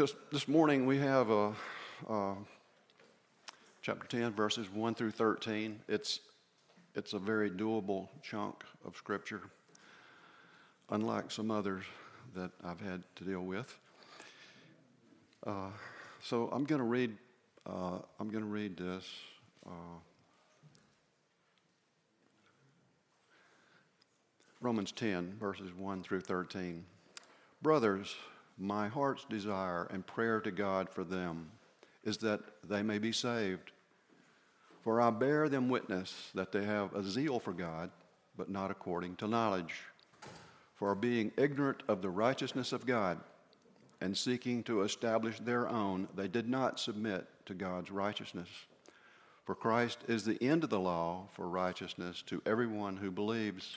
Just this morning we have a, uh, chapter 10, verses 1 through 13. It's, it's a very doable chunk of Scripture, unlike some others that I've had to deal with. Uh, so I'm going to read. Uh, I'm going to read this. Uh, Romans 10, verses 1 through 13. Brothers, my heart's desire and prayer to God for them is that they may be saved. For I bear them witness that they have a zeal for God, but not according to knowledge. For being ignorant of the righteousness of God and seeking to establish their own, they did not submit to God's righteousness. For Christ is the end of the law for righteousness to everyone who believes.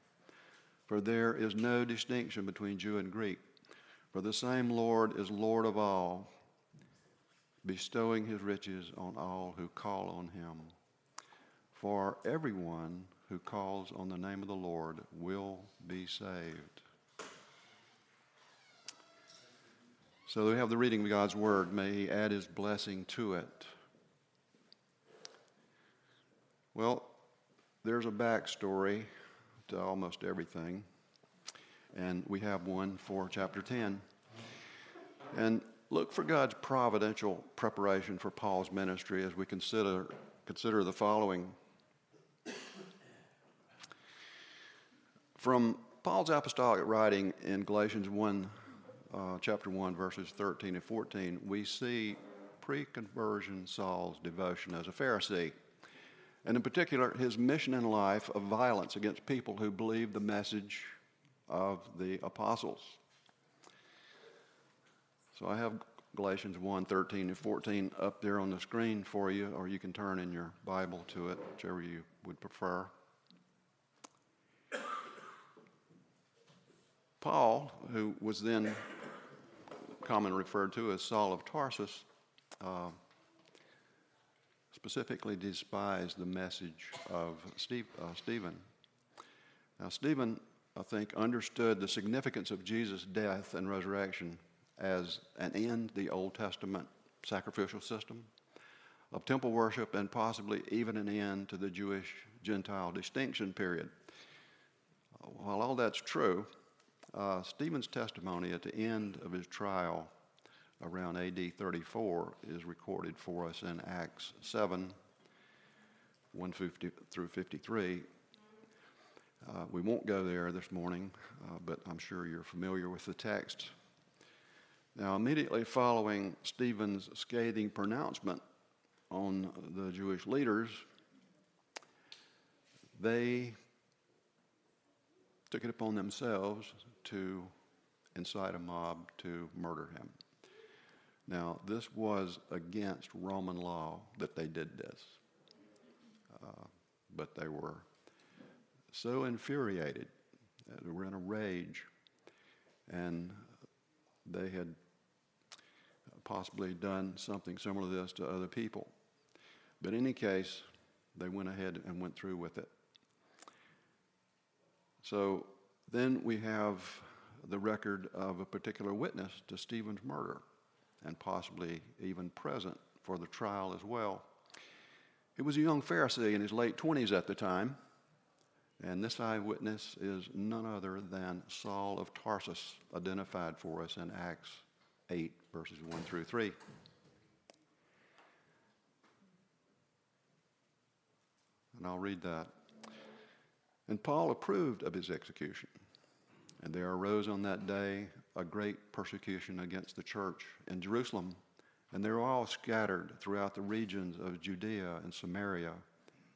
For there is no distinction between Jew and Greek. For the same Lord is Lord of all, bestowing his riches on all who call on him. For everyone who calls on the name of the Lord will be saved. So we have the reading of God's word. May he add his blessing to it. Well, there's a backstory to almost everything. And we have one for chapter 10. And look for God's providential preparation for Paul's ministry as we consider, consider the following. From Paul's apostolic writing in Galatians 1, uh, chapter 1, verses 13 and 14, we see pre conversion Saul's devotion as a Pharisee and in particular, his mission in life of violence against people who believed the message of the apostles. So I have Galatians 1 13 and 14 up there on the screen for you, or you can turn in your Bible to it, whichever you would prefer. Paul, who was then commonly referred to as Saul of Tarsus, uh, specifically despised the message of Steve, uh, Stephen. Now, Stephen, I think, understood the significance of Jesus' death and resurrection as an end the Old Testament sacrificial system of temple worship and possibly even an end to the Jewish Gentile distinction period. While all that's true, uh, Stephen's testimony at the end of his trial around AD 34 is recorded for us in Acts 7 150 through 53. Uh, we won't go there this morning, uh, but I'm sure you're familiar with the text. Now, immediately following Stephen's scathing pronouncement on the Jewish leaders, they took it upon themselves to incite a mob to murder him. Now, this was against Roman law that they did this. Uh, but they were so infuriated, they were in a rage, and they had possibly done something similar to this to other people. But in any case, they went ahead and went through with it. So then we have the record of a particular witness to Stephen's murder and possibly even present for the trial as well. He was a young Pharisee in his late 20s at the time, and this eyewitness is none other than Saul of Tarsus, identified for us in Acts 8, verses 1 through 3. And I'll read that. And Paul approved of his execution. And there arose on that day a great persecution against the church in Jerusalem. And they were all scattered throughout the regions of Judea and Samaria,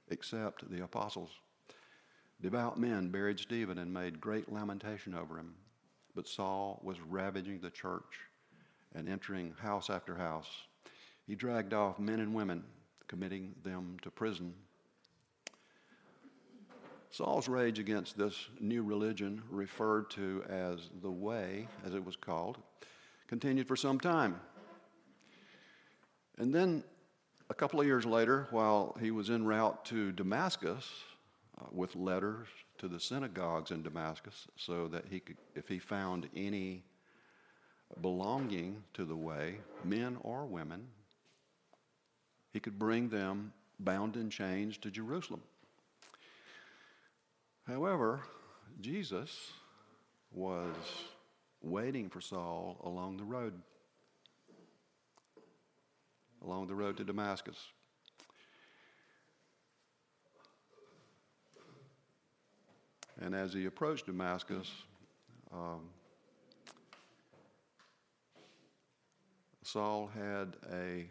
except the apostles. Devout men buried Stephen and made great lamentation over him. But Saul was ravaging the church and entering house after house. He dragged off men and women, committing them to prison. Saul's rage against this new religion, referred to as the Way, as it was called, continued for some time. And then, a couple of years later, while he was en route to Damascus Uh, with letters to the synagogues in Damascus, so that he could, if he found any belonging to the Way, men or women, he could bring them bound in chains to Jerusalem. However, Jesus was waiting for Saul along the road, along the road to Damascus. And as he approached Damascus, um, Saul had a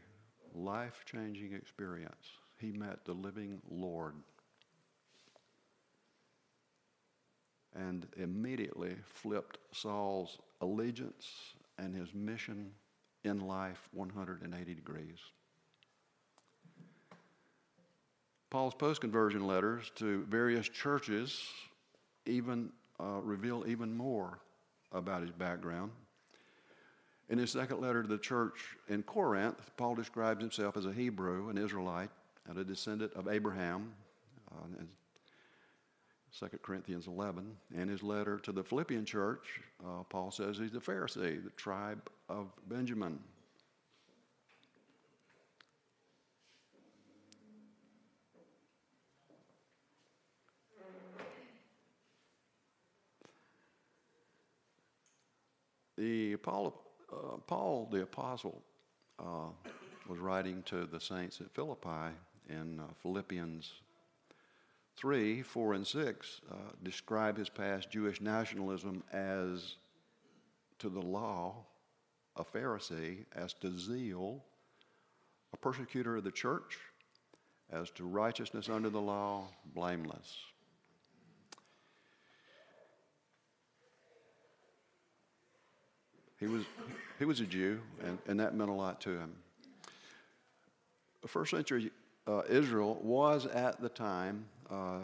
life changing experience. He met the living Lord. and immediately flipped Saul's allegiance and his mission in life 180 degrees. Paul's post conversion letters to various churches even uh, reveal even more about his background. In his second letter to the church in Corinth, Paul describes himself as a Hebrew, an Israelite, and a descendant of Abraham. Uh, 2 Corinthians 11. In his letter to the Philippian church, uh, Paul says he's a Pharisee, the tribe of Benjamin. The Paul, uh, Paul the apostle uh, was writing to the saints at Philippi in uh, Philippians 3, 4, and 6 uh, describe his past Jewish nationalism as to the law, a Pharisee, as to zeal, a persecutor of the church, as to righteousness under the law, blameless. He was, he was a Jew, and, and that meant a lot to him. First century uh, Israel was at the time uh,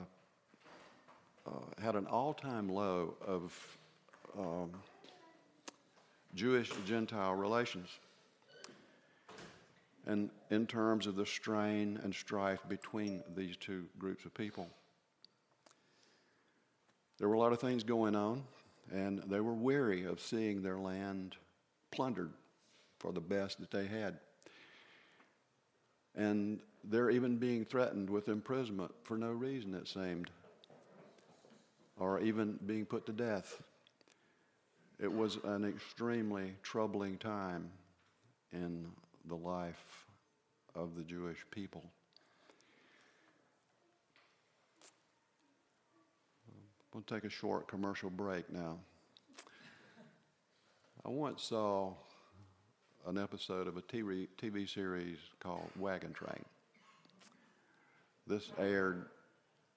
uh, had an all-time low of um, Jewish Gentile relations, and in terms of the strain and strife between these two groups of people. There were a lot of things going on, and they were weary of seeing their land plundered for the best that they had. And they're even being threatened with imprisonment for no reason, it seemed, or even being put to death. It was an extremely troubling time in the life of the Jewish people. We'll take a short commercial break now. I once saw an episode of a TV, TV series called Wagon Train. This aired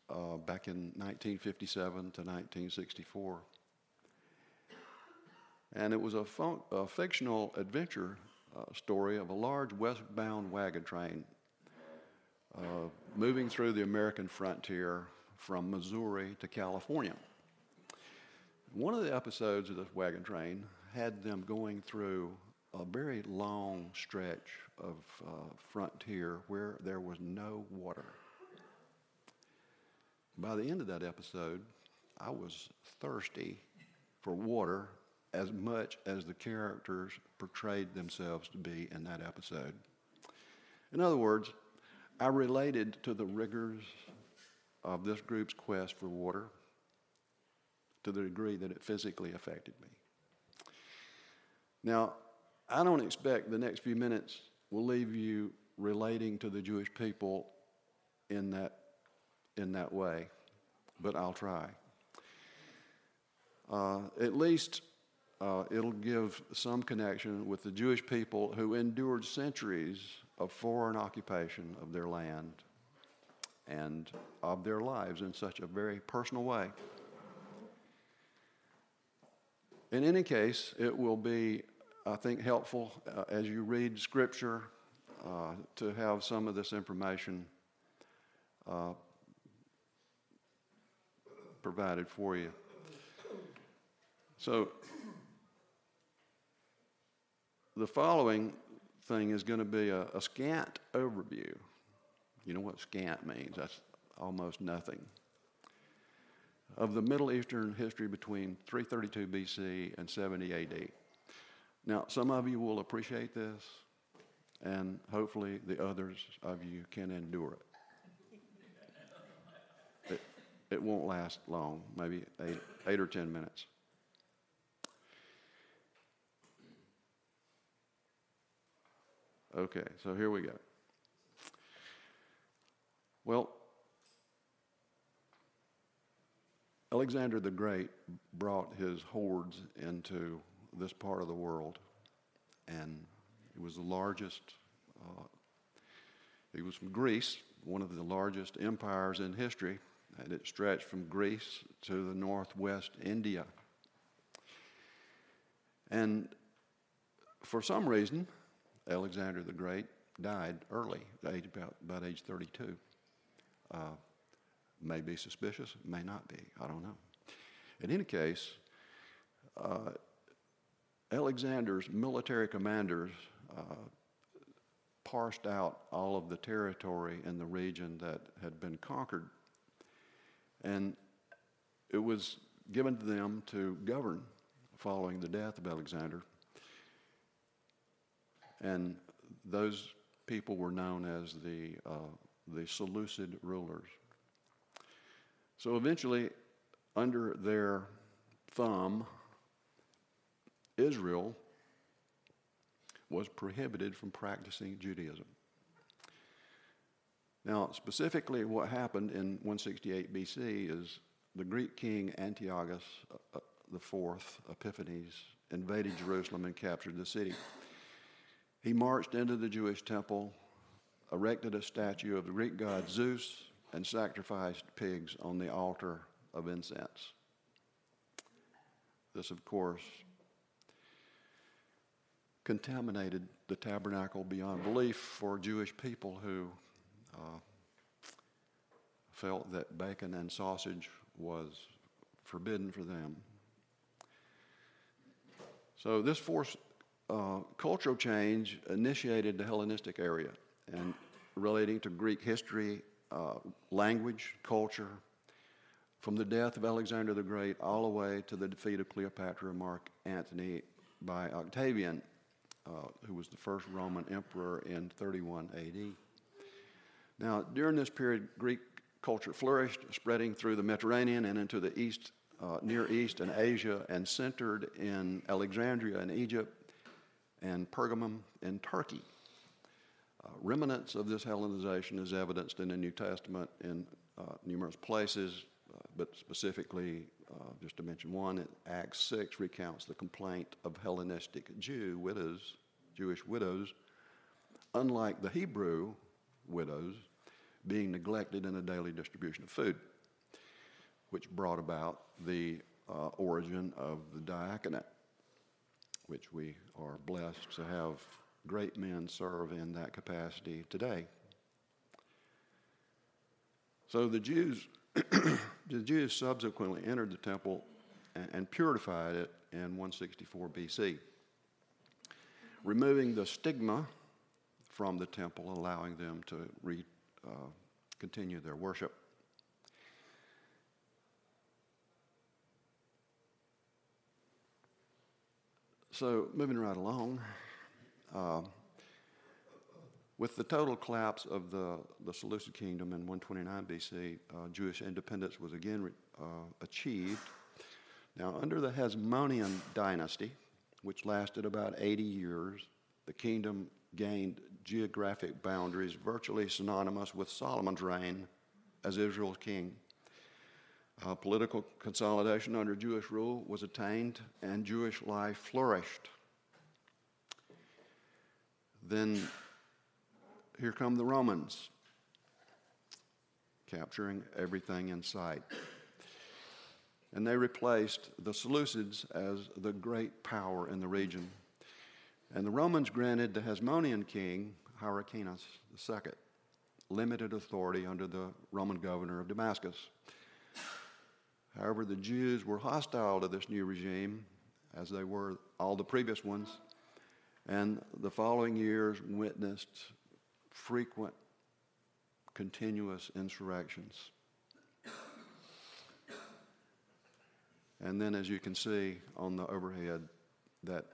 uh, back in 1957 to 1964. And it was a, fun- a fictional adventure uh, story of a large westbound wagon train uh, moving through the American frontier from Missouri to California. One of the episodes of this wagon train had them going through a very long stretch of uh, frontier where there was no water. By the end of that episode, I was thirsty for water as much as the characters portrayed themselves to be in that episode. In other words, I related to the rigors of this group's quest for water to the degree that it physically affected me. Now, I don't expect the next few minutes will leave you relating to the Jewish people in that in that way, but I'll try. Uh, at least uh, it'll give some connection with the Jewish people who endured centuries of foreign occupation of their land and of their lives in such a very personal way. In any case, it will be, I think, helpful uh, as you read Scripture uh, to have some of this information uh, provided for you. So, the following thing is going to be a, a scant overview. You know what scant means? That's almost nothing. Of the Middle Eastern history between 332 BC and 70 AD. Now, some of you will appreciate this, and hopefully the others of you can endure it. It, it won't last long, maybe eight, eight or ten minutes. Okay, so here we go. Well, Alexander the Great brought his hordes into this part of the world, and he was the largest. Uh, he was from Greece, one of the largest empires in history, and it stretched from Greece to the northwest India. And for some reason, Alexander the Great died early, age about, about age 32. Uh, may be suspicious, may not be, I don't know. In any case, uh, Alexander's military commanders uh, parsed out all of the territory in the region that had been conquered. And it was given to them to govern following the death of Alexander. And those people were known as the, uh, the Seleucid rulers. So eventually, under their thumb, Israel was prohibited from practicing Judaism. Now, specifically, what happened in 168 BC is the Greek king Antiochus uh, IV uh, Epiphanes invaded Jerusalem and captured the city. He marched into the Jewish temple, erected a statue of the Greek god Zeus, and sacrificed pigs on the altar of incense. This, of course, contaminated the tabernacle beyond belief for Jewish people who uh, felt that bacon and sausage was forbidden for them. So, this forced uh, cultural change initiated the Hellenistic area and relating to Greek history, uh, language, culture, from the death of Alexander the Great all the way to the defeat of Cleopatra and Mark Antony by Octavian, uh, who was the first Roman emperor in 31 AD. Now, during this period, Greek culture flourished, spreading through the Mediterranean and into the East, uh, Near East and Asia, and centered in Alexandria in Egypt and Pergamum in Turkey. Uh, remnants of this Hellenization is evidenced in the New Testament in uh, numerous places, uh, but specifically, uh, just to mention one, Acts 6 recounts the complaint of Hellenistic Jew widows, Jewish widows, unlike the Hebrew widows, being neglected in the daily distribution of food, which brought about the uh, origin of the diaconate which we are blessed to have great men serve in that capacity today. So the Jews, the Jews subsequently entered the temple and, and purified it in 164 BC, removing the stigma from the temple, allowing them to re, uh, continue their worship. So, moving right along, uh, with the total collapse of the, the Seleucid kingdom in 129 BC, uh, Jewish independence was again uh, achieved. Now, under the Hasmonean dynasty, which lasted about 80 years, the kingdom gained geographic boundaries virtually synonymous with Solomon's reign as Israel's king. Uh, political consolidation under Jewish rule was attained, and Jewish life flourished. Then here come the Romans, capturing everything in sight. And they replaced the Seleucids as the great power in the region. And the Romans granted the Hasmonean king, Hyrcanus II, limited authority under the Roman governor of Damascus. However, the Jews were hostile to this new regime, as they were all the previous ones, and the following years witnessed frequent, continuous insurrections. And then, as you can see on the overhead, that,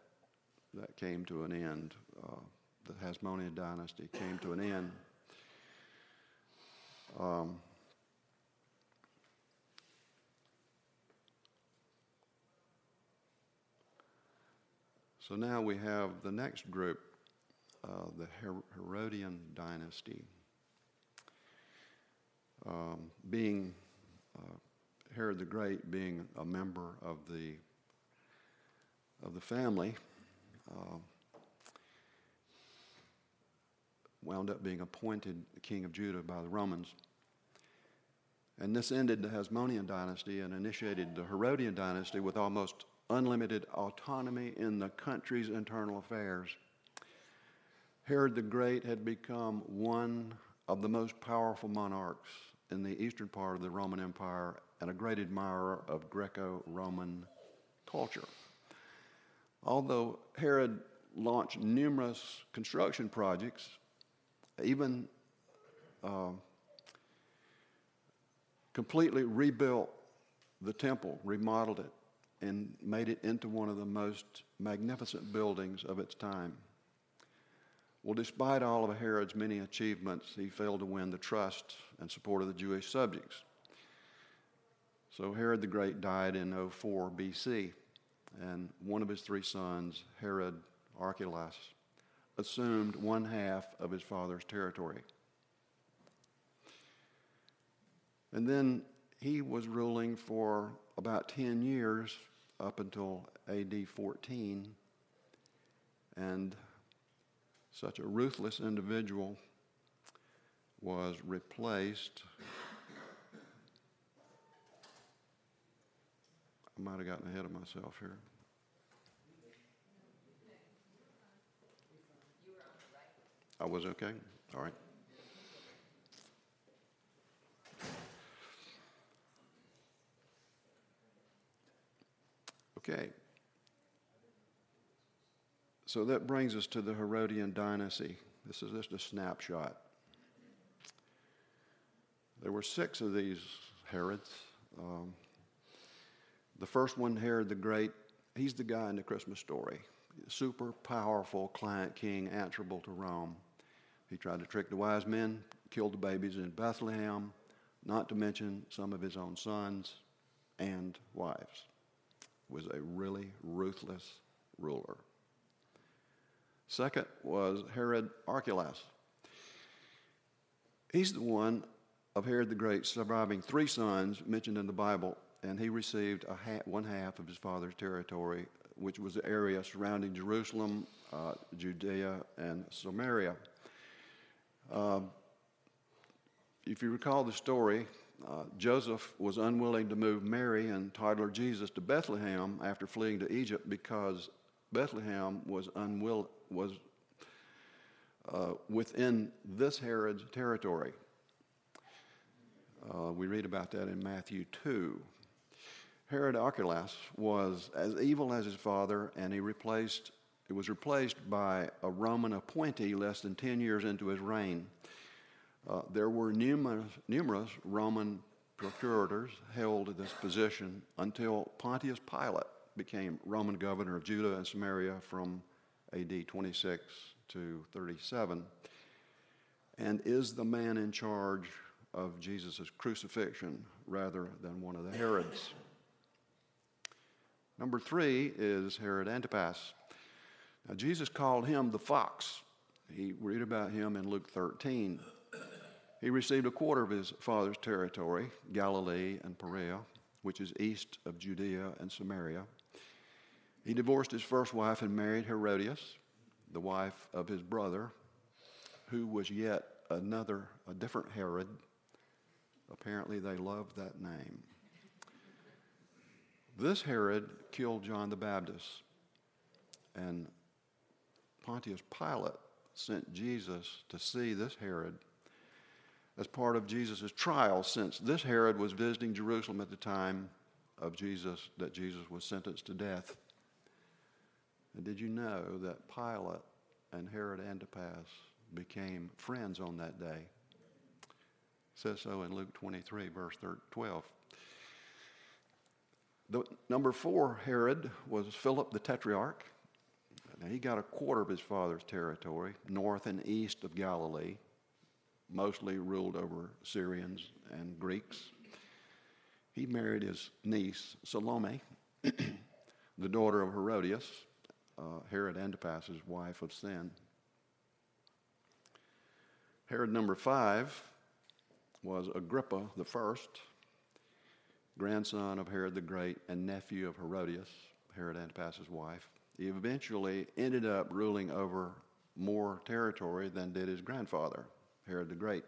that came to an end. Uh, the Hasmonean dynasty came to an end. Um, so now we have the next group, uh, the Her- Herodian dynasty. Um, being uh, Herod the Great, being a member of the of the family, uh, wound up being appointed king of Judah by the Romans. And this ended the Hasmonean dynasty and initiated the Herodian dynasty with almost unlimited autonomy in the country's internal affairs. Herod the Great had become one of the most powerful monarchs in the eastern part of the Roman Empire and a great admirer of Greco Roman culture. Although Herod launched numerous construction projects, even uh, completely rebuilt the temple, remodeled it, and made it into one of the most magnificent buildings of its time. Well, despite all of Herod's many achievements, he failed to win the trust and support of the Jewish subjects. So Herod the Great died in 04 BC, and one of his three sons, Herod Archelaus, assumed one half of his father's territory. And then he was ruling for about 10 years up until AD 14. And such a ruthless individual was replaced. I might have gotten ahead of myself here. I was okay? All right. Okay. So that brings us to the Herodian dynasty. This is just a snapshot. There were six of these Herods. Um, the first one, Herod the Great, he's the guy in the Christmas story. Super powerful client king answerable to Rome. He tried to trick the wise men, killed the babies in Bethlehem, not to mention some of his own sons and wives. Was a really ruthless ruler. Second was Herod Archelaus. He's the one of Herod the Great surviving three sons mentioned in the Bible, and he received ha- one half of his father's territory, which was the area surrounding Jerusalem, uh, Judea, and Samaria. Um, if you recall the story, uh, Joseph was unwilling to move Mary and toddler Jesus to Bethlehem after fleeing to Egypt because Bethlehem was unwill was uh, within this Herod's territory. Uh, we read about that in Matthew 2. Herod Archelaus was as evil as his father, and he replaced it was replaced by a Roman appointee less than 10 years into his reign. Uh, there were numerous, numerous Roman procurators held this position until Pontius Pilate became Roman governor of Judah and Samaria from AD 26 to 37 and is the man in charge of Jesus' crucifixion rather than one of the Herods. Number three is Herod Antipas. Now, Jesus called him the fox. He read about him in Luke 13. He received a quarter of his father's territory, Galilee and Perea, which is east of Judea and Samaria. He divorced his first wife and married Herodias, the wife of his brother, who was yet another, a different Herod. Apparently, they loved that name. This Herod killed John the Baptist, and Pontius Pilate sent Jesus to see this Herod as part of Jesus' trial, since this Herod was visiting Jerusalem at the time of Jesus, that Jesus was sentenced to death. And did you know that Pilate and Herod Antipas became friends on that day? It says so in Luke 23, verse 12. The number four Herod was Philip the Tetrarch. Now he got a quarter of his father's territory, north and east of Galilee mostly ruled over Syrians and Greeks. He married his niece, Salome, the daughter of Herodias, uh, Herod Antipas's wife of sin. Herod number five was Agrippa the first, grandson of Herod the Great and nephew of Herodias, Herod Antipas's wife. He eventually ended up ruling over more territory than did his grandfather, Herod the Great.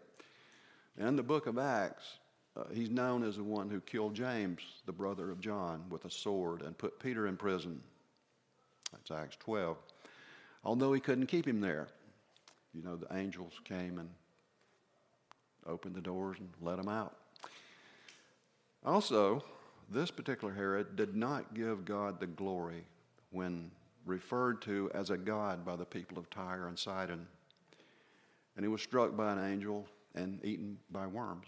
In the book of Acts, uh, he's known as the one who killed James, the brother of John, with a sword and put Peter in prison. That's Acts 12. Although he couldn't keep him there, you know, the angels came and opened the doors and let him out. Also, this particular Herod did not give God the glory when referred to as a god by the people of Tyre and Sidon and he was struck by an angel and eaten by worms.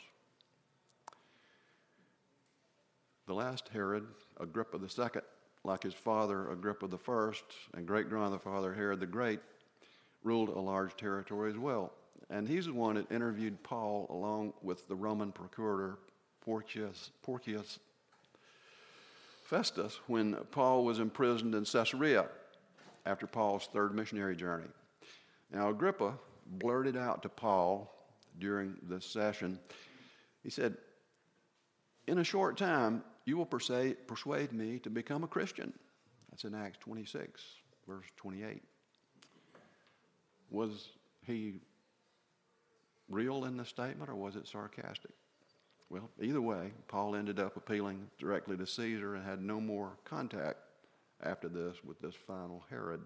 The last Herod, Agrippa II, like his father Agrippa I and great grandfather Herod the Great, ruled a large territory as well. And he's the one that interviewed Paul along with the Roman procurator Porcius, Porcius Festus when Paul was imprisoned in Caesarea after Paul's third missionary journey. Now, Agrippa blurted out to Paul during this session. He said, In a short time, you will persuade, persuade me to become a Christian. That's in Acts 26, verse 28. Was he real in the statement or was it sarcastic? Well, either way, Paul ended up appealing directly to Caesar and had no more contact after this with this final Herod.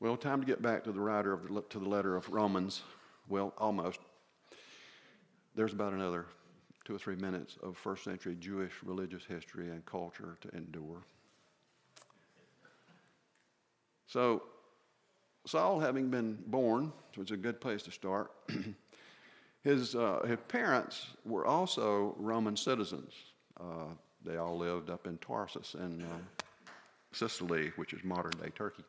Well, time to get back to the writer of the, to the letter of Romans. Well, almost. There's about another two or three minutes of first century Jewish religious history and culture to endure. So, Saul, having been born, which is a good place to start, his, uh, his parents were also Roman citizens. Uh, they all lived up in Tarsus in uh, Cilicia, which is modern day Turkey.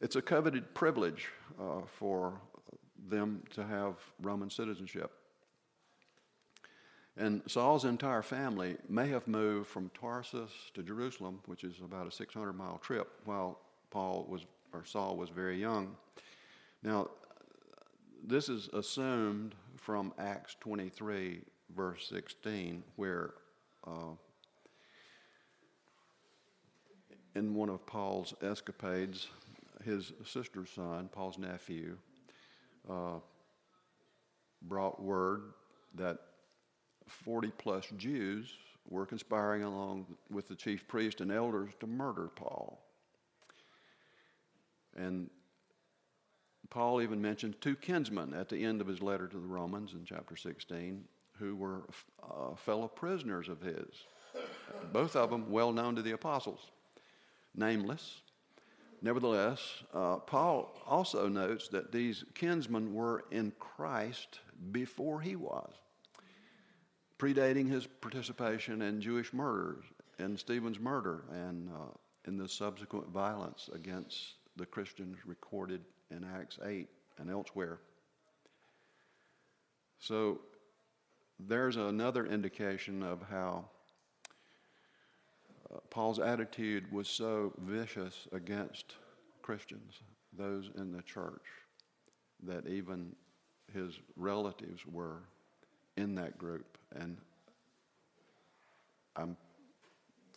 It's a coveted privilege uh, for them to have Roman citizenship. And Saul's entire family may have moved from Tarsus to Jerusalem, which is about a 600 mile trip, while Paul was, or Saul was very young. Now, this is assumed from Acts 23, verse 16, where uh, in one of Paul's escapades, his sister's son, Paul's nephew, uh, brought word that 40 plus Jews were conspiring along with the chief priest and elders to murder Paul. And Paul even mentions two kinsmen at the end of his letter to the Romans in chapter 16 who were uh, fellow prisoners of his. Both of them well known to the apostles, nameless, Nevertheless, uh, Paul also notes that these kinsmen were in Christ before he was, predating his participation in Jewish murders, in Stephen's murder, and uh, in the subsequent violence against the Christians recorded in Acts 8 and elsewhere. So there's another indication of how Paul's attitude was so vicious against Christians, those in the church, that even his relatives were in that group. And I'm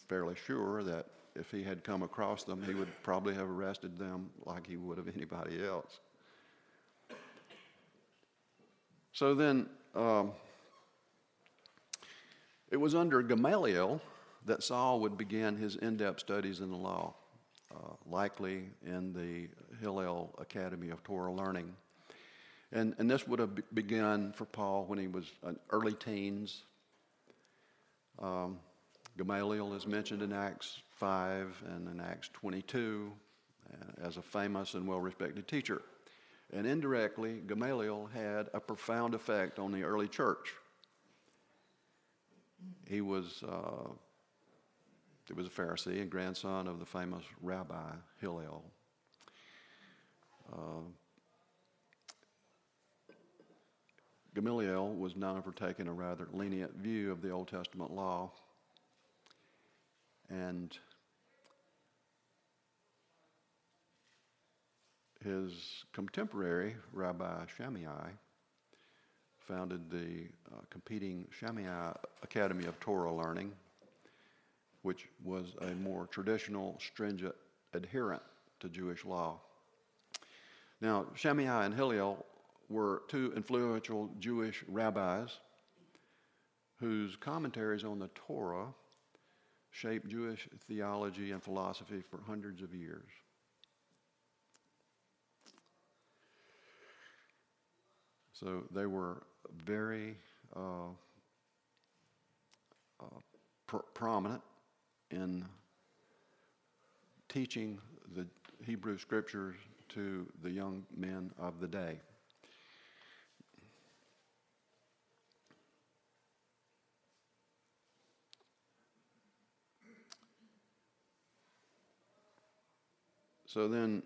fairly sure that if he had come across them, he would probably have arrested them like he would of anybody else. So then, um, it was under Gamaliel that Saul would begin his in depth studies in the law, uh, likely in the Hillel Academy of Torah Learning. And, and this would have begun for Paul when he was an early teens. Um, Gamaliel is mentioned in Acts 5 and in Acts 22 uh, as a famous and well respected teacher. And indirectly, Gamaliel had a profound effect on the early church. He was, uh, he was a Pharisee and grandson of the famous Rabbi Hillel. Uh, Gamaliel was known for taking a rather lenient view of the Old Testament law. And his contemporary, Rabbi Shammai, founded the uh, competing Shammai Academy of Torah Learning, which was a more traditional, stringent adherent to Jewish law. Now, Shammai and Hillel were two influential Jewish rabbis whose commentaries on the Torah shaped Jewish theology and philosophy for hundreds of years. So they were very uh, uh, pr- prominent in teaching the Hebrew scriptures to the young men of the day. So then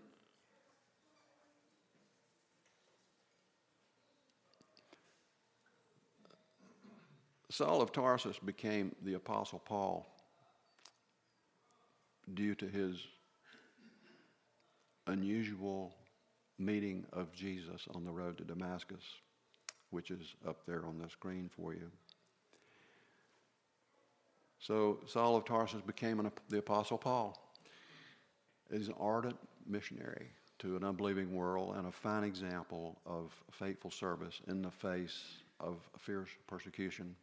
Saul of Tarsus became the Apostle Paul due to his unusual meeting of Jesus on the road to Damascus, which is up there on the screen for you. So Saul of Tarsus became an, the Apostle Paul. He's an ardent missionary to an unbelieving world and a fine example of faithful service in the face of fierce persecution.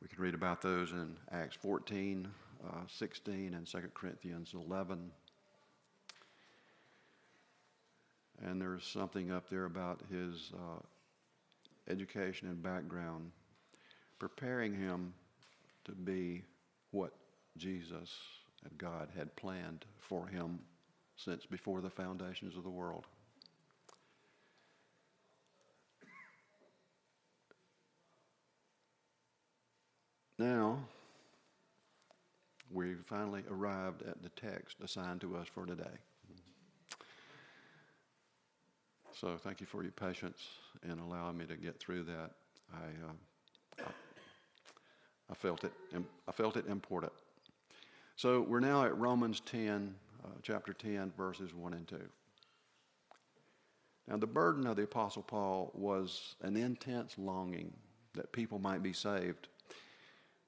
We can read about those in Acts 14, uh, 16, and 2 Corinthians 11. And there's something up there about his uh, education and background, preparing him to be what Jesus and God had planned for him since before the foundations of the world. Now, we finally arrived at the text assigned to us for today. So, thank you for your patience in allowing me to get through that. I, uh, I, I, felt it. I felt it important. So, we're now at Romans 10, uh, chapter 10, verses 1 and 2. Now, the burden of the Apostle Paul was an intense longing that people might be saved.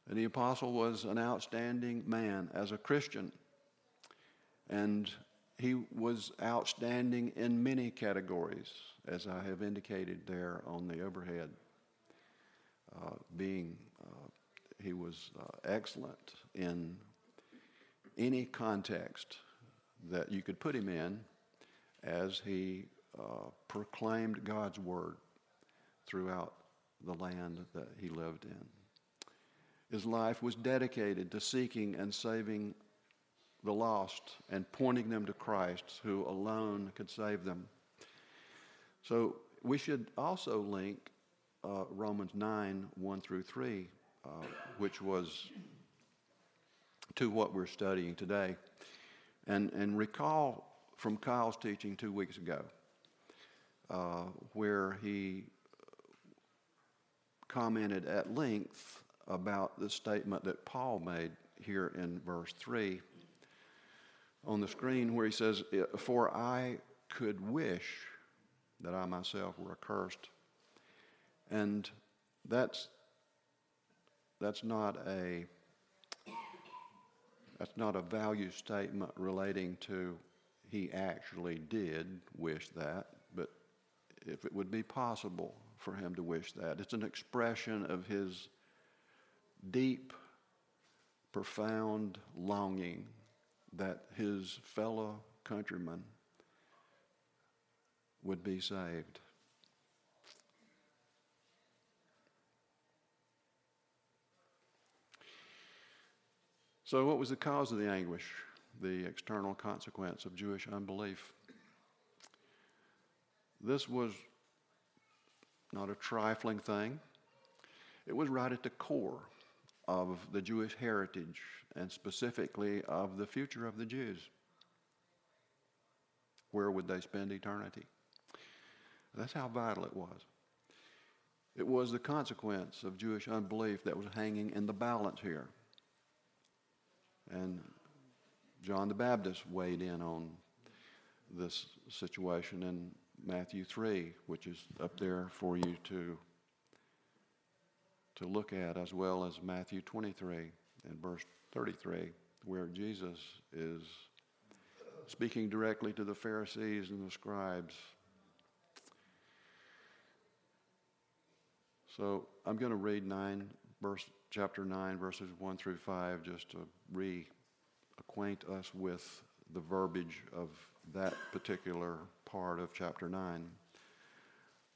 And the apostle was an outstanding man as a Christian. And he was outstanding in many categories, as I have indicated there on the overhead. Uh, being, uh, he was uh, excellent in any context that you could put him in as he uh, proclaimed God's word throughout the land that he lived in. His life was dedicated to seeking and saving the lost and pointing them to Christ, who alone could save them. So we should also link uh, Romans 9 1 through 3, uh, which was to what we're studying today. And, and recall from Kyle's teaching two weeks ago, uh, where he commented at length about the statement that Paul made here in verse 3 on the screen where he says, For I could wish that I myself were accursed. And that's, that's not a that's not a value statement relating to he actually did wish that, but if it would be possible for him to wish that. It's an expression of his deep, profound longing that his fellow countrymen would be saved. So, what was the cause of the anguish, the external consequence of Jewish unbelief? This was not a trifling thing. It was right at the core of the Jewish heritage and specifically of the future of the Jews. Where would they spend eternity? That's how vital it was. It was the consequence of Jewish unbelief that was hanging in the balance here. And John the Baptist weighed in on this situation in Matthew 3, which is up there for you to, to look at, as well as Matthew 23 and verse 33, where Jesus is speaking directly to the Pharisees and the scribes. So I'm going to read 9, verse, chapter 9, verses 1 through 5, just to reacquaint us with the verbiage of that particular part of chapter 9.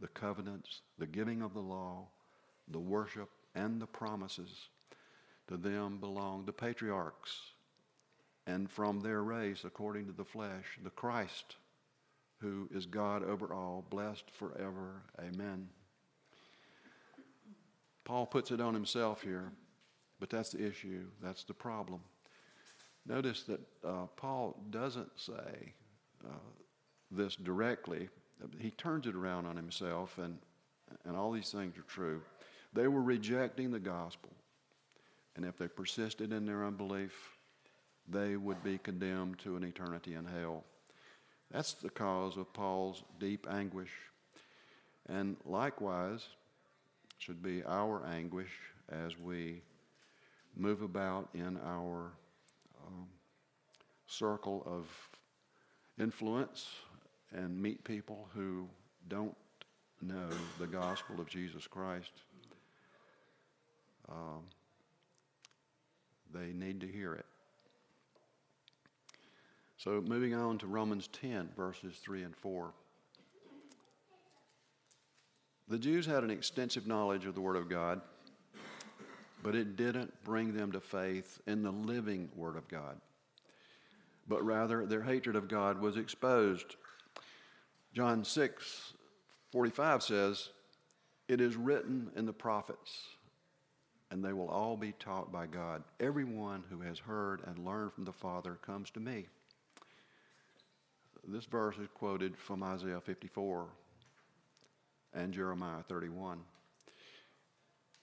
the covenants, the giving of the law, the worship, and the promises. To them belong the patriarchs, and from their race, according to the flesh, the Christ, who is God over all, blessed forever. Amen. Paul puts it on himself here, but that's the issue, that's the problem. Notice that uh, Paul doesn't say uh, this directly. He turns it around on himself, and, and all these things are true. They were rejecting the gospel, and if they persisted in their unbelief, they would be condemned to an eternity in hell. That's the cause of Paul's deep anguish. And likewise, should be our anguish as we move about in our um, circle of influence and meet people who don't know the gospel of Jesus Christ. Um, they need to hear it. So, moving on to Romans 10, verses 3 and 4. The Jews had an extensive knowledge of the Word of God, but it didn't bring them to faith in the living Word of God. But rather, their hatred of God was exposed. John 6 45 says, It is written in the prophets, and they will all be taught by God. Everyone who has heard and learned from the Father comes to me. This verse is quoted from Isaiah 54 and Jeremiah 31.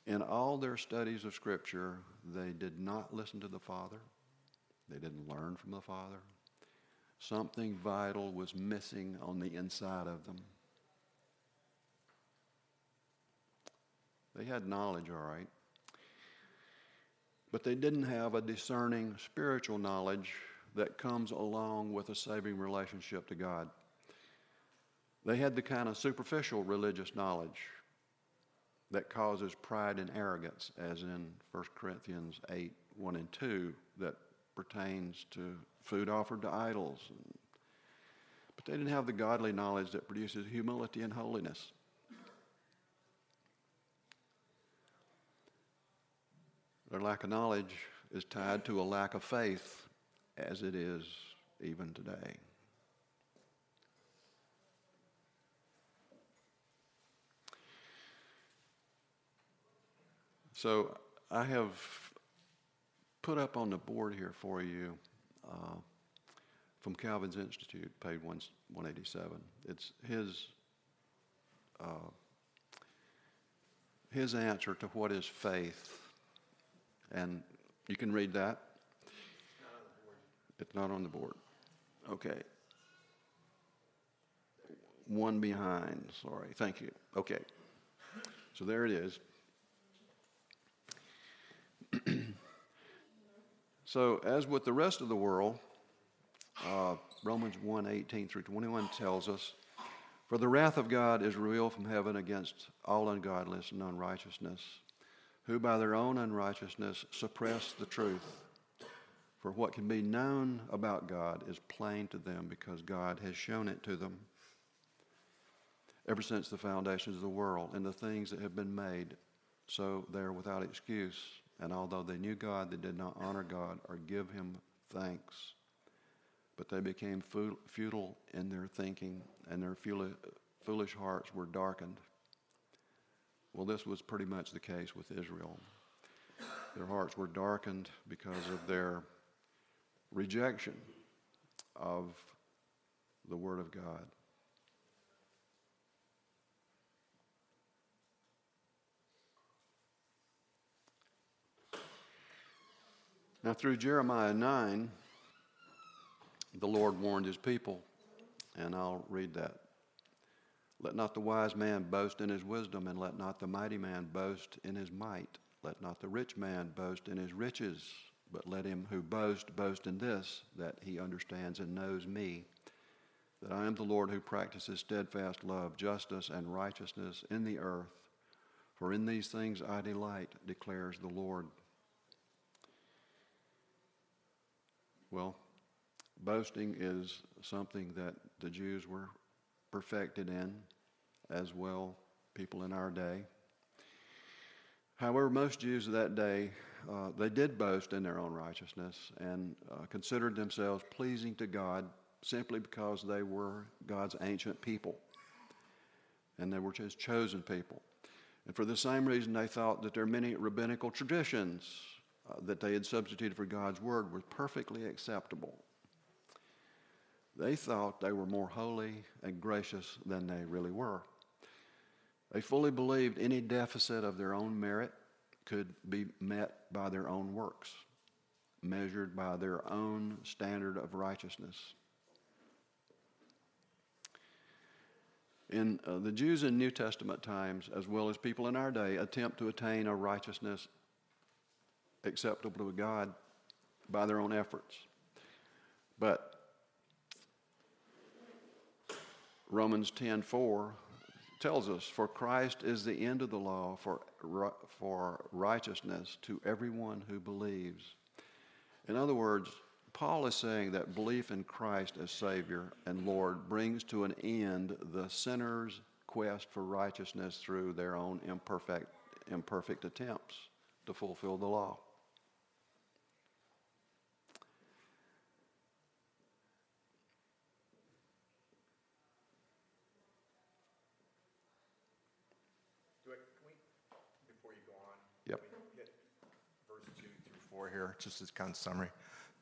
In all their studies of Scripture, they did not listen to the Father, they didn't learn from the Father. Something vital was missing on the inside of them. They had knowledge, all right. But they didn't have a discerning spiritual knowledge that comes along with a saving relationship to God. They had the kind of superficial religious knowledge that causes pride and arrogance, as in 1 Corinthians 8 1 and 2, that pertains to food offered to idols. But they didn't have the godly knowledge that produces humility and holiness. Their lack of knowledge is tied to a lack of faith as it is even today. So I have put up on the board here for you uh, from Calvin's Institute, page 187. It's his, uh, his answer to what is faith. And you can read that. It's not on the board. Okay. One behind, sorry. Thank you. Okay. So there it is. So, as with the rest of the world, uh, Romans 1 18 through 21 tells us, For the wrath of God is revealed from heaven against all ungodliness and unrighteousness, who by their own unrighteousness suppress the truth. For what can be known about God is plain to them because God has shown it to them. Ever since the foundations of the world and the things that have been made, so they are without excuse. And although they knew God, they did not honor God or give him thanks. But they became futile in their thinking, and their foolish hearts were darkened. Well, this was pretty much the case with Israel. Their hearts were darkened because of their rejection of the Word of God. Now, through Jeremiah 9, the Lord warned his people, and I'll read that. Let not the wise man boast in his wisdom, and let not the mighty man boast in his might. Let not the rich man boast in his riches, but let him who boasts boast in this, that he understands and knows me, that I am the Lord who practices steadfast love, justice, and righteousness in the earth. For in these things I delight, declares the Lord. Well, boasting is something that the Jews were perfected in, as well people in our day. However, most Jews of that day, uh, they did boast in their own righteousness and uh, considered themselves pleasing to God simply because they were God's ancient people and they were His chosen people. And for the same reason, they thought that there are many rabbinical traditions uh, that they had substituted for God's word was perfectly acceptable. They thought they were more holy and gracious than they really were. They fully believed any deficit of their own merit could be met by their own works, measured by their own standard of righteousness. In uh, the Jews in New Testament times, as well as people in our day, attempt to attain a righteousness acceptable to God by their own efforts. But Romans 10:4 tells us, "For Christ is the end of the law for for righteousness to everyone who believes." In other words, Paul is saying that belief in Christ as Savior and Lord brings to an end the sinner's quest for righteousness through their own imperfect, imperfect attempts to fulfill the law. Here, just as kind of summary.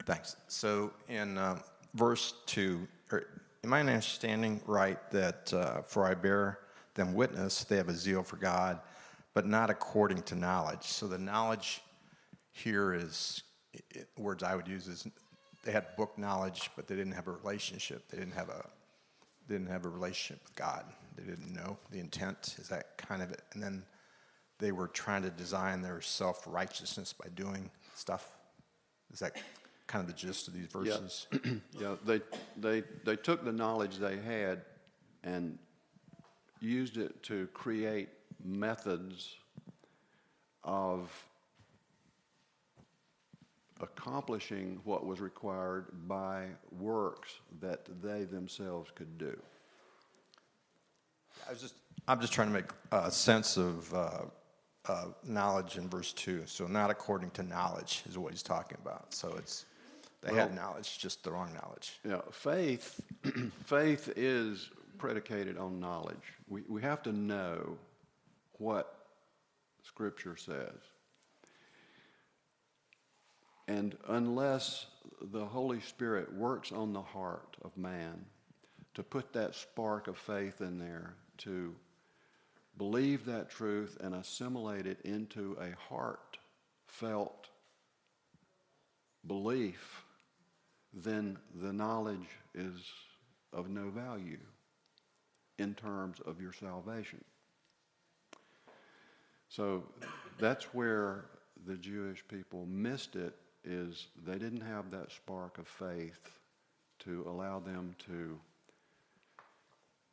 Thanks. So in um, verse 2, er, am I understanding right that uh, for I bear them witness, they have a zeal for God, but not according to knowledge? So the knowledge here is, it, words I would use is they had book knowledge, but they didn't have a relationship. They didn't have a they didn't have a relationship with God. They didn't know the intent. Is that kind of it? And then they were trying to design their self righteousness by doing stuff? Is that kind of the gist of these verses? Yeah, yeah they, they, they took the knowledge they had and used it to create methods of accomplishing what was required by works that they themselves could do. I was just, I'm just trying to make a sense of uh, uh, knowledge in verse 2. So, not according to knowledge is what he's talking about. So, it's They had knowledge, just the wrong knowledge. Yeah, faith, faith is predicated on knowledge. We, we have to know what Scripture says. And unless the Holy Spirit works on the heart of man to put that spark of faith in there, to believe that truth and assimilate it into a heartfelt belief, then the knowledge is of no value in terms of your salvation. So that's where the Jewish people missed it is they didn't have that spark of faith to allow them to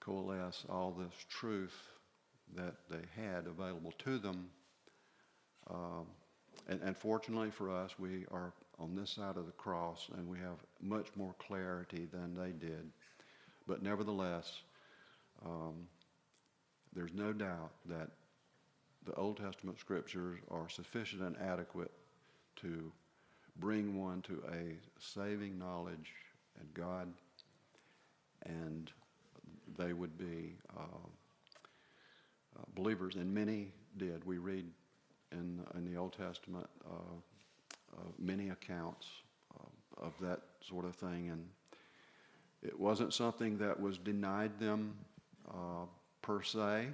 coalesce all this truth that they had available to them. Um, and, and fortunately for us, we are on this side of the cross and we have much more clarity than they did. But nevertheless, um, there's no doubt that the Old Testament scriptures are sufficient and adequate to bring one to a saving knowledge and God, and they would be uh, uh, believers, and many did. We read in, in the Old Testament uh, uh many accounts of that sort of thing, and it wasn't something that was denied them uh, per se,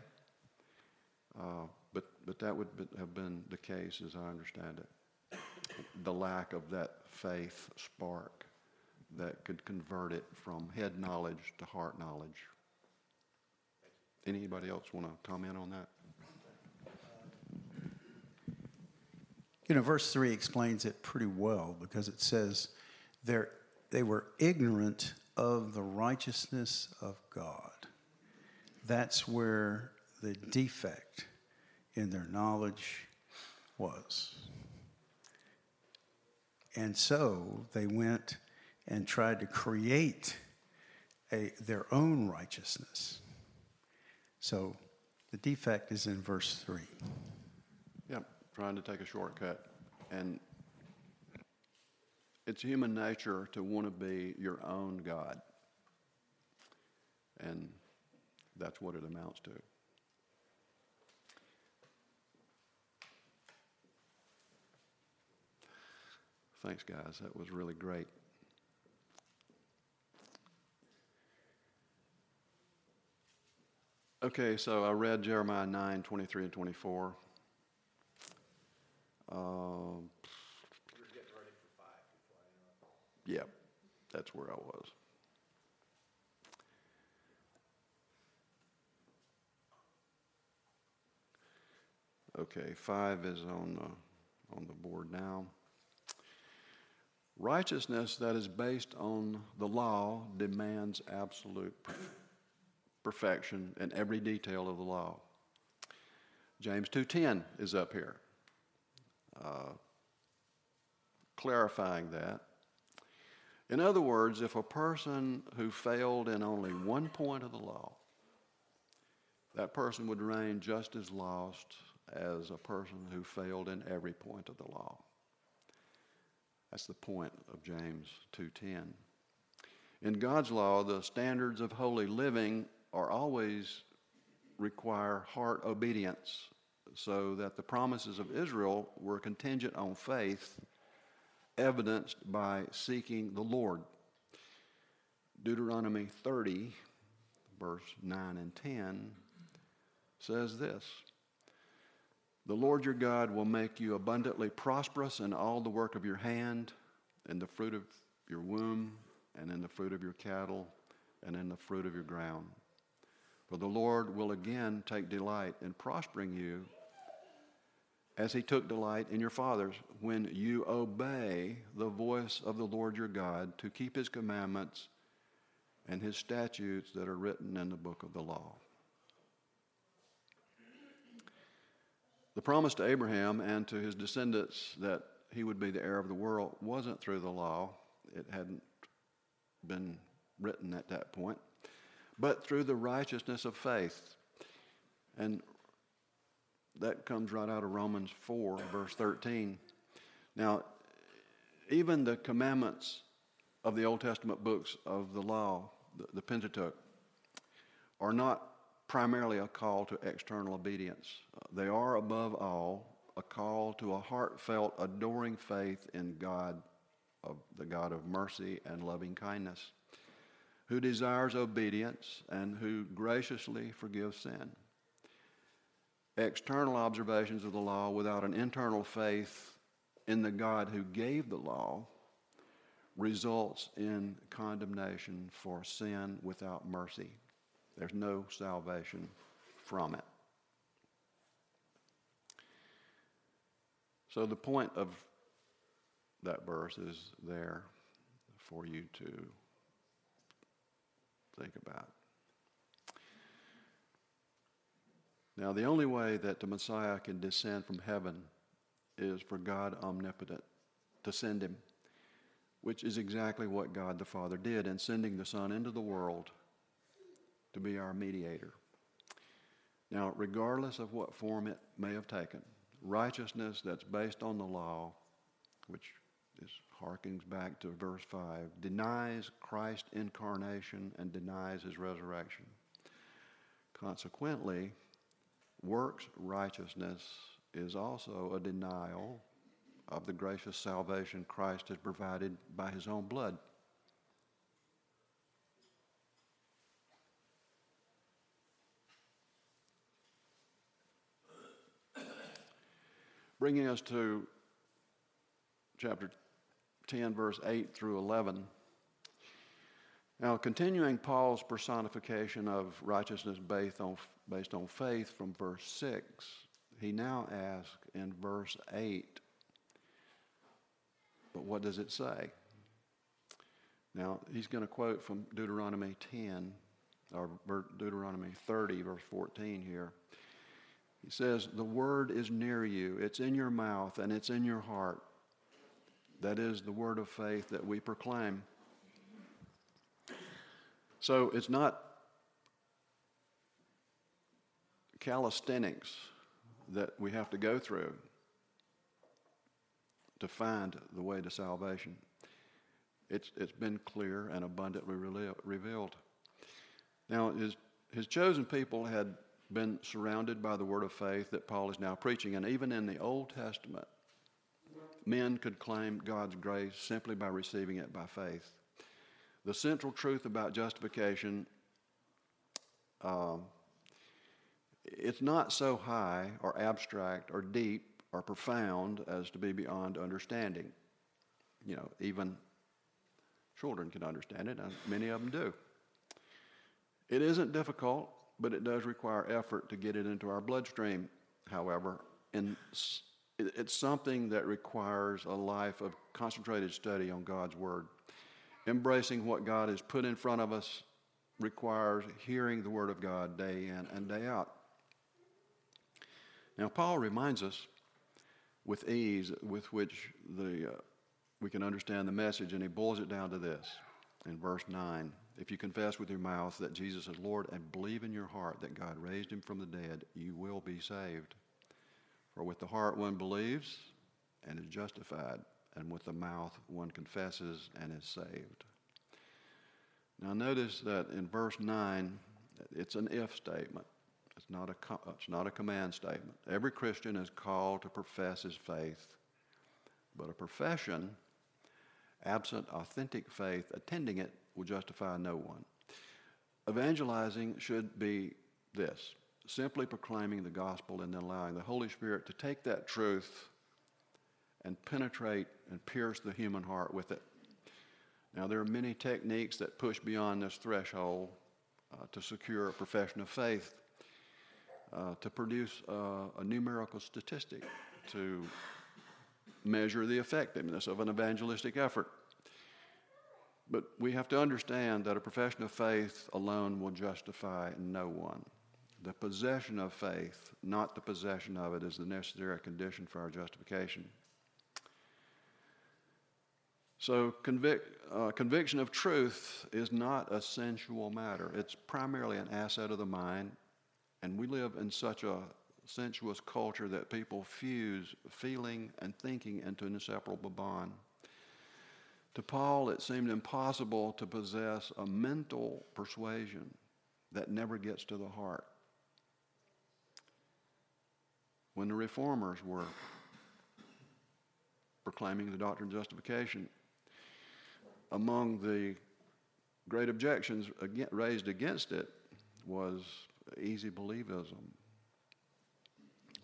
uh, but, but that would have been the case as I understand it the lack of that faith spark that could convert it from head knowledge to heart knowledge. Anybody else want to comment on that? You know, verse 3 explains it pretty well because it says they were ignorant of the righteousness of God. That's where the defect in their knowledge was. And so they went and tried to create a, their own righteousness. So the defect is in verse 3. Yeah, trying to take a shortcut. And it's human nature to want to be your own God. And that's what it amounts to. Thanks, guys. That was really great. Okay, so I read Jeremiah 9, 23 and 24. Um, yeah, that's where I was. Okay, five is on the, on the board now. Righteousness that is based on the law demands absolute perfection in every detail of the law. James 2:10 is up here, uh, clarifying that. In other words, if a person who failed in only one point of the law, that person would remain just as lost as a person who failed in every point of the law. That's the point of James 2:10. In God's law, the standards of holy living are always require heart obedience, so that the promises of Israel were contingent on faith, evidenced by seeking the Lord. Deuteronomy 30, verse 9 and 10, says this the Lord your God will make you abundantly prosperous in all the work of your hand, in the fruit of your womb, and in the fruit of your cattle, and in the fruit of your ground. For the Lord will again take delight in prospering you as he took delight in your fathers when you obey the voice of the Lord your God to keep his commandments and his statutes that are written in the book of the law. The promise to Abraham and to his descendants that he would be the heir of the world wasn't through the law. It hadn't been written at that point, but through the righteousness of faith. And that comes right out of Romans 4, verse 13. Now, even the commandments of the Old Testament books of the law, the, the Pentateuch, are not primarily a call to external obedience. They are, above all, a call to a heartfelt, adoring faith in God, of the God of mercy and loving kindness, who desires obedience and who graciously forgives sin. External observations of the law without an internal faith in the God who gave the law results in condemnation for sin without mercy. There's no salvation from it. So the point of that verse is there for you to think about. Now, the only way that the Messiah can descend from heaven is for God omnipotent to send him, which is exactly what God the Father did in sending the Son into the world to be our mediator. Now, regardless of what form it may have taken, righteousness that's based on the law, which is harkens back to verse 5, denies Christ's incarnation and denies his resurrection. Consequently, works righteousness is also a denial of the gracious salvation Christ has provided by his own blood. Bringing us to chapter 10, verse 8 through 11. Now, continuing Paul's personification of righteousness based on, based on faith from verse 6, he now asks in verse 8, but what does it say? Now, he's going to quote from Deuteronomy 10, or Deuteronomy 30, verse 14 here. He says, The word is near you, it's in your mouth, and it's in your heart. That is the word of faith that we proclaim. So it's not calisthenics that we have to go through to find the way to salvation. It's, it's been clear and abundantly revealed. Now, his, his chosen people had been surrounded by the word of faith that Paul is now preaching. And even in the Old Testament, men could claim God's grace simply by receiving it by faith. The central truth about justification, uh, it's not so high or abstract or deep or profound as to be beyond understanding. You know, even children can understand it, and many of them do. It isn't difficult but it does require effort to get it into our bloodstream, however. It's something that requires a life of concentrated study on God's Word. Embracing what God has put in front of us requires hearing the Word of God day in and day out. Now, Paul reminds us with ease with which the, uh, we can understand the message, and he boils it down to this in verse 9. If you confess with your mouth that Jesus is Lord and believe in your heart that God raised him from the dead, you will be saved. For with the heart one believes and is justified, and with the mouth one confesses and is saved. Now, notice that in verse 9, it's an if statement. It's not a, it's not a command statement. Every Christian is called to profess his faith, but a profession, absent authentic faith attending it, will justify no one. Evangelizing should be this simply proclaiming the gospel and then allowing the Holy Spirit to take that truth and penetrate and pierce the human heart with it. Now, there are many techniques that push beyond this threshold uh, to secure a profession of faith, uh, to produce uh, a numerical statistic, to measure the effectiveness of an evangelistic effort. But we have to understand that a profession of faith alone will justify no one. The possession of faith, not the possession of it, is the necessary condition for our justification. So, convic- uh, conviction of truth is not a sensual matter. It's primarily an asset of the mind, and we live in such a sensuous culture that people fuse feeling and thinking into an inseparable bond. To Paul, it seemed impossible to possess a mental persuasion that never gets to the heart. When the reformers were proclaiming the doctrine of justification, among the great objections raised against it was easy believism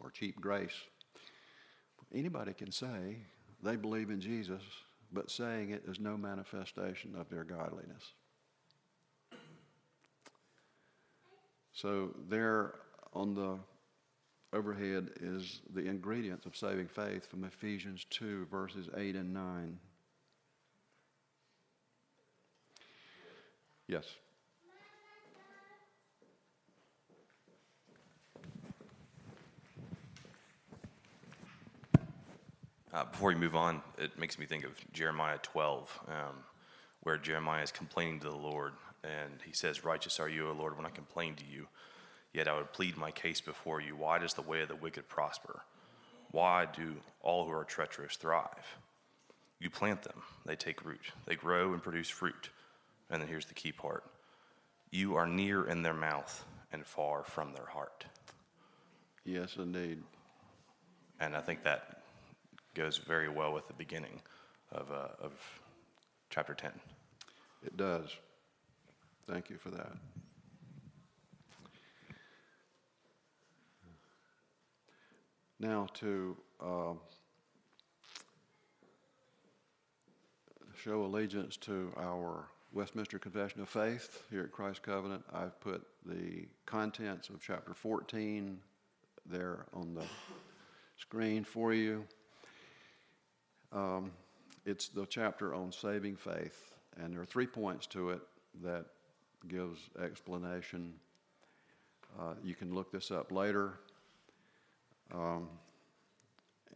or cheap grace. Anybody can say they believe in Jesus, but saying it is no manifestation of their godliness. So, there on the overhead is the ingredients of saving faith from Ephesians 2, verses 8 and 9. Yes. Uh, before we move on, it makes me think of Jeremiah 12, um, where Jeremiah is complaining to the Lord, and he says, Righteous are you, O Lord, when I complain to you. Yet I would plead my case before you. Why does the way of the wicked prosper? Why do all who are treacherous thrive? You plant them, they take root, they grow and produce fruit. And then here's the key part you are near in their mouth and far from their heart. Yes, indeed. And I think that goes very well with the beginning of, uh, of chapter 10. It does. Thank you for that. Now, to uh, show allegiance to our Westminster Confession of Faith here at Christ Covenant, I've put the contents of chapter 14 there on the screen for you. Um, it's the chapter on saving faith, and there are three points to it that gives explanation. Uh, you can look this up later um,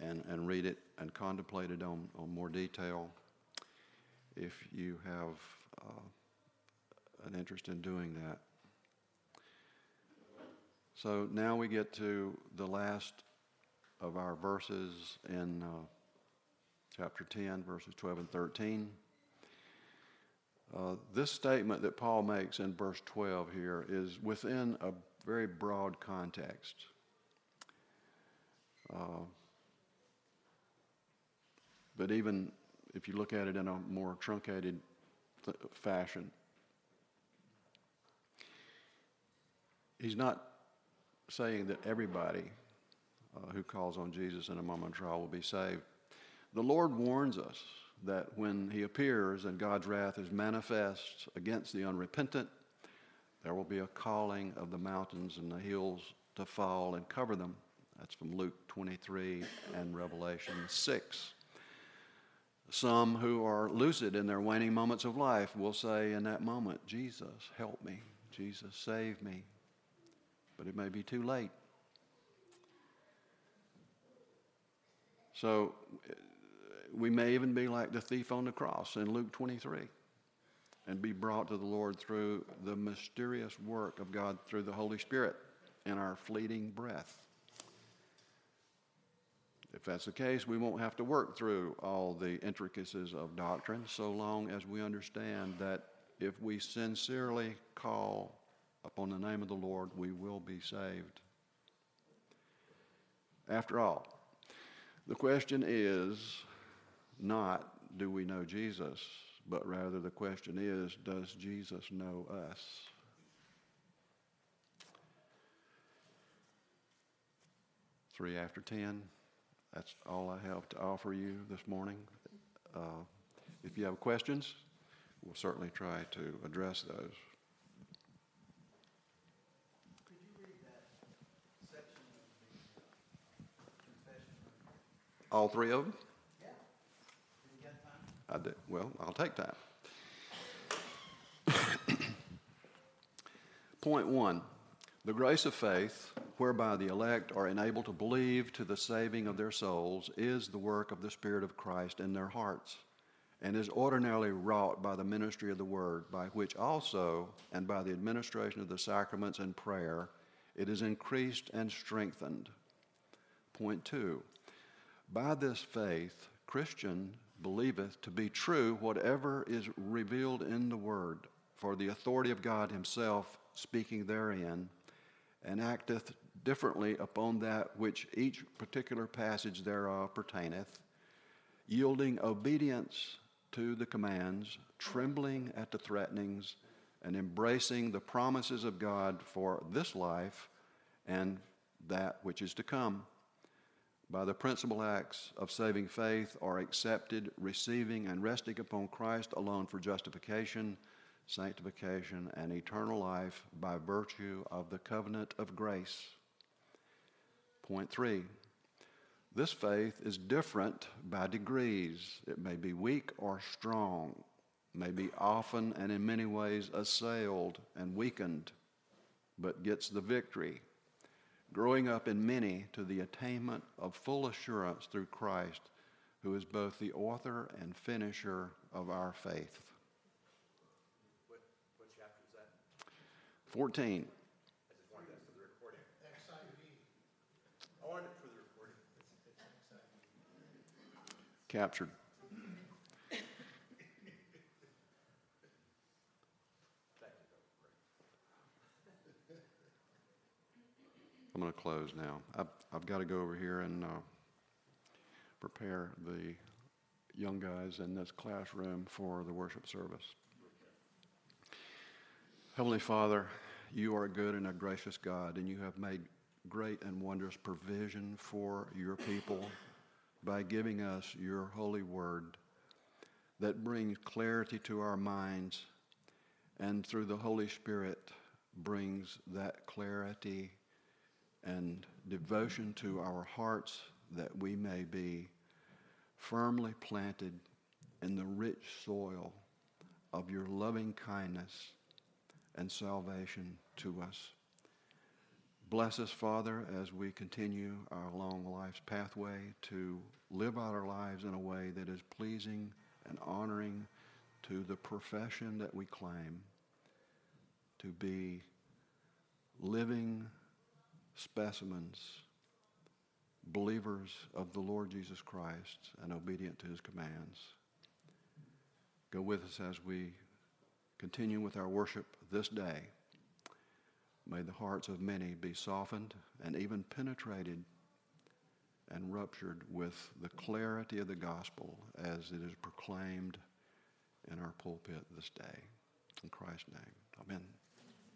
and, and read it and contemplate it on, on more detail if you have uh, an interest in doing that. So now we get to the last of our verses in uh, chapter 10, verses 12 and 13. Uh, this statement that Paul makes in verse 12 here is within a very broad context. Uh, but even if you look at it in a more truncated th- fashion, he's not saying that everybody uh, who calls on Jesus in a moment of trial will be saved. The Lord warns us that when he appears and God's wrath is manifest against the unrepentant, there will be a calling of the mountains and the hills to fall and cover them. That's from Luke 23 and Revelation 6. Some who are lucid in their waning moments of life will say in that moment, Jesus, help me. Jesus, save me. But it may be too late. So we may even be like the thief on the cross in Luke 23 and be brought to the Lord through the mysterious work of God through the Holy Spirit in our fleeting breath. If that's the case, we won't have to work through all the intricacies of doctrine so long as we understand that if we sincerely call upon the name of the Lord, we will be saved. After all, the question is not do we know Jesus, but rather the question is does Jesus know us? Three after ten. That's all I have to offer you this morning. Uh, if you have questions, we'll certainly try to address those. All three of them? Yeah. I did. Well, I'll take time. Point one the grace of faith, whereby the elect are enabled to believe to the saving of their souls, is the work of the Spirit of Christ in their hearts, and is ordinarily wrought by the ministry of the Word, by which also, and by the administration of the sacraments and prayer, it is increased and strengthened. Point two by this faith, Christian believeth to be true whatever is revealed in the Word, for the authority of God Himself speaking therein, and acteth differently upon that which each particular passage thereof pertaineth, yielding obedience to the commands, trembling at the threatenings, and embracing the promises of God for this life and that which is to come. By the principal acts of saving faith are accepted, receiving, and resting upon Christ alone for justification, sanctification, and eternal life by virtue of the covenant of grace. Point three. This faith is different by degrees. It may be weak or strong, may be often and in many ways assailed and weakened, but gets the victory, growing up in many to the attainment of full assurance through Christ, who is both the author and finisher of our faith. What, what chapter is that? 14. I just wanted that for the recording. I wanted it for the recording. captured. I'm going to close now. I've, I've got to go over here and uh, prepare the young guys in this classroom for the worship service. Heavenly Father, you are a good and a gracious God, and you have made great and wondrous provision for your people by giving us your holy word that brings clarity to our minds and through the Holy Spirit brings that clarity and devotion to our hearts that we may be firmly planted in the rich soil of your loving kindness and salvation to us. Bless us, Father, as we continue our long life's pathway to live out our lives in a way that is pleasing and honoring to the profession that we claim to be living specimens, believers of the Lord Jesus Christ, and obedient to his commands. Go with us as we continue with our worship this day. May the hearts of many be softened and even penetrated and ruptured with the clarity of the gospel as it is proclaimed in our pulpit this day. In Christ's name, amen.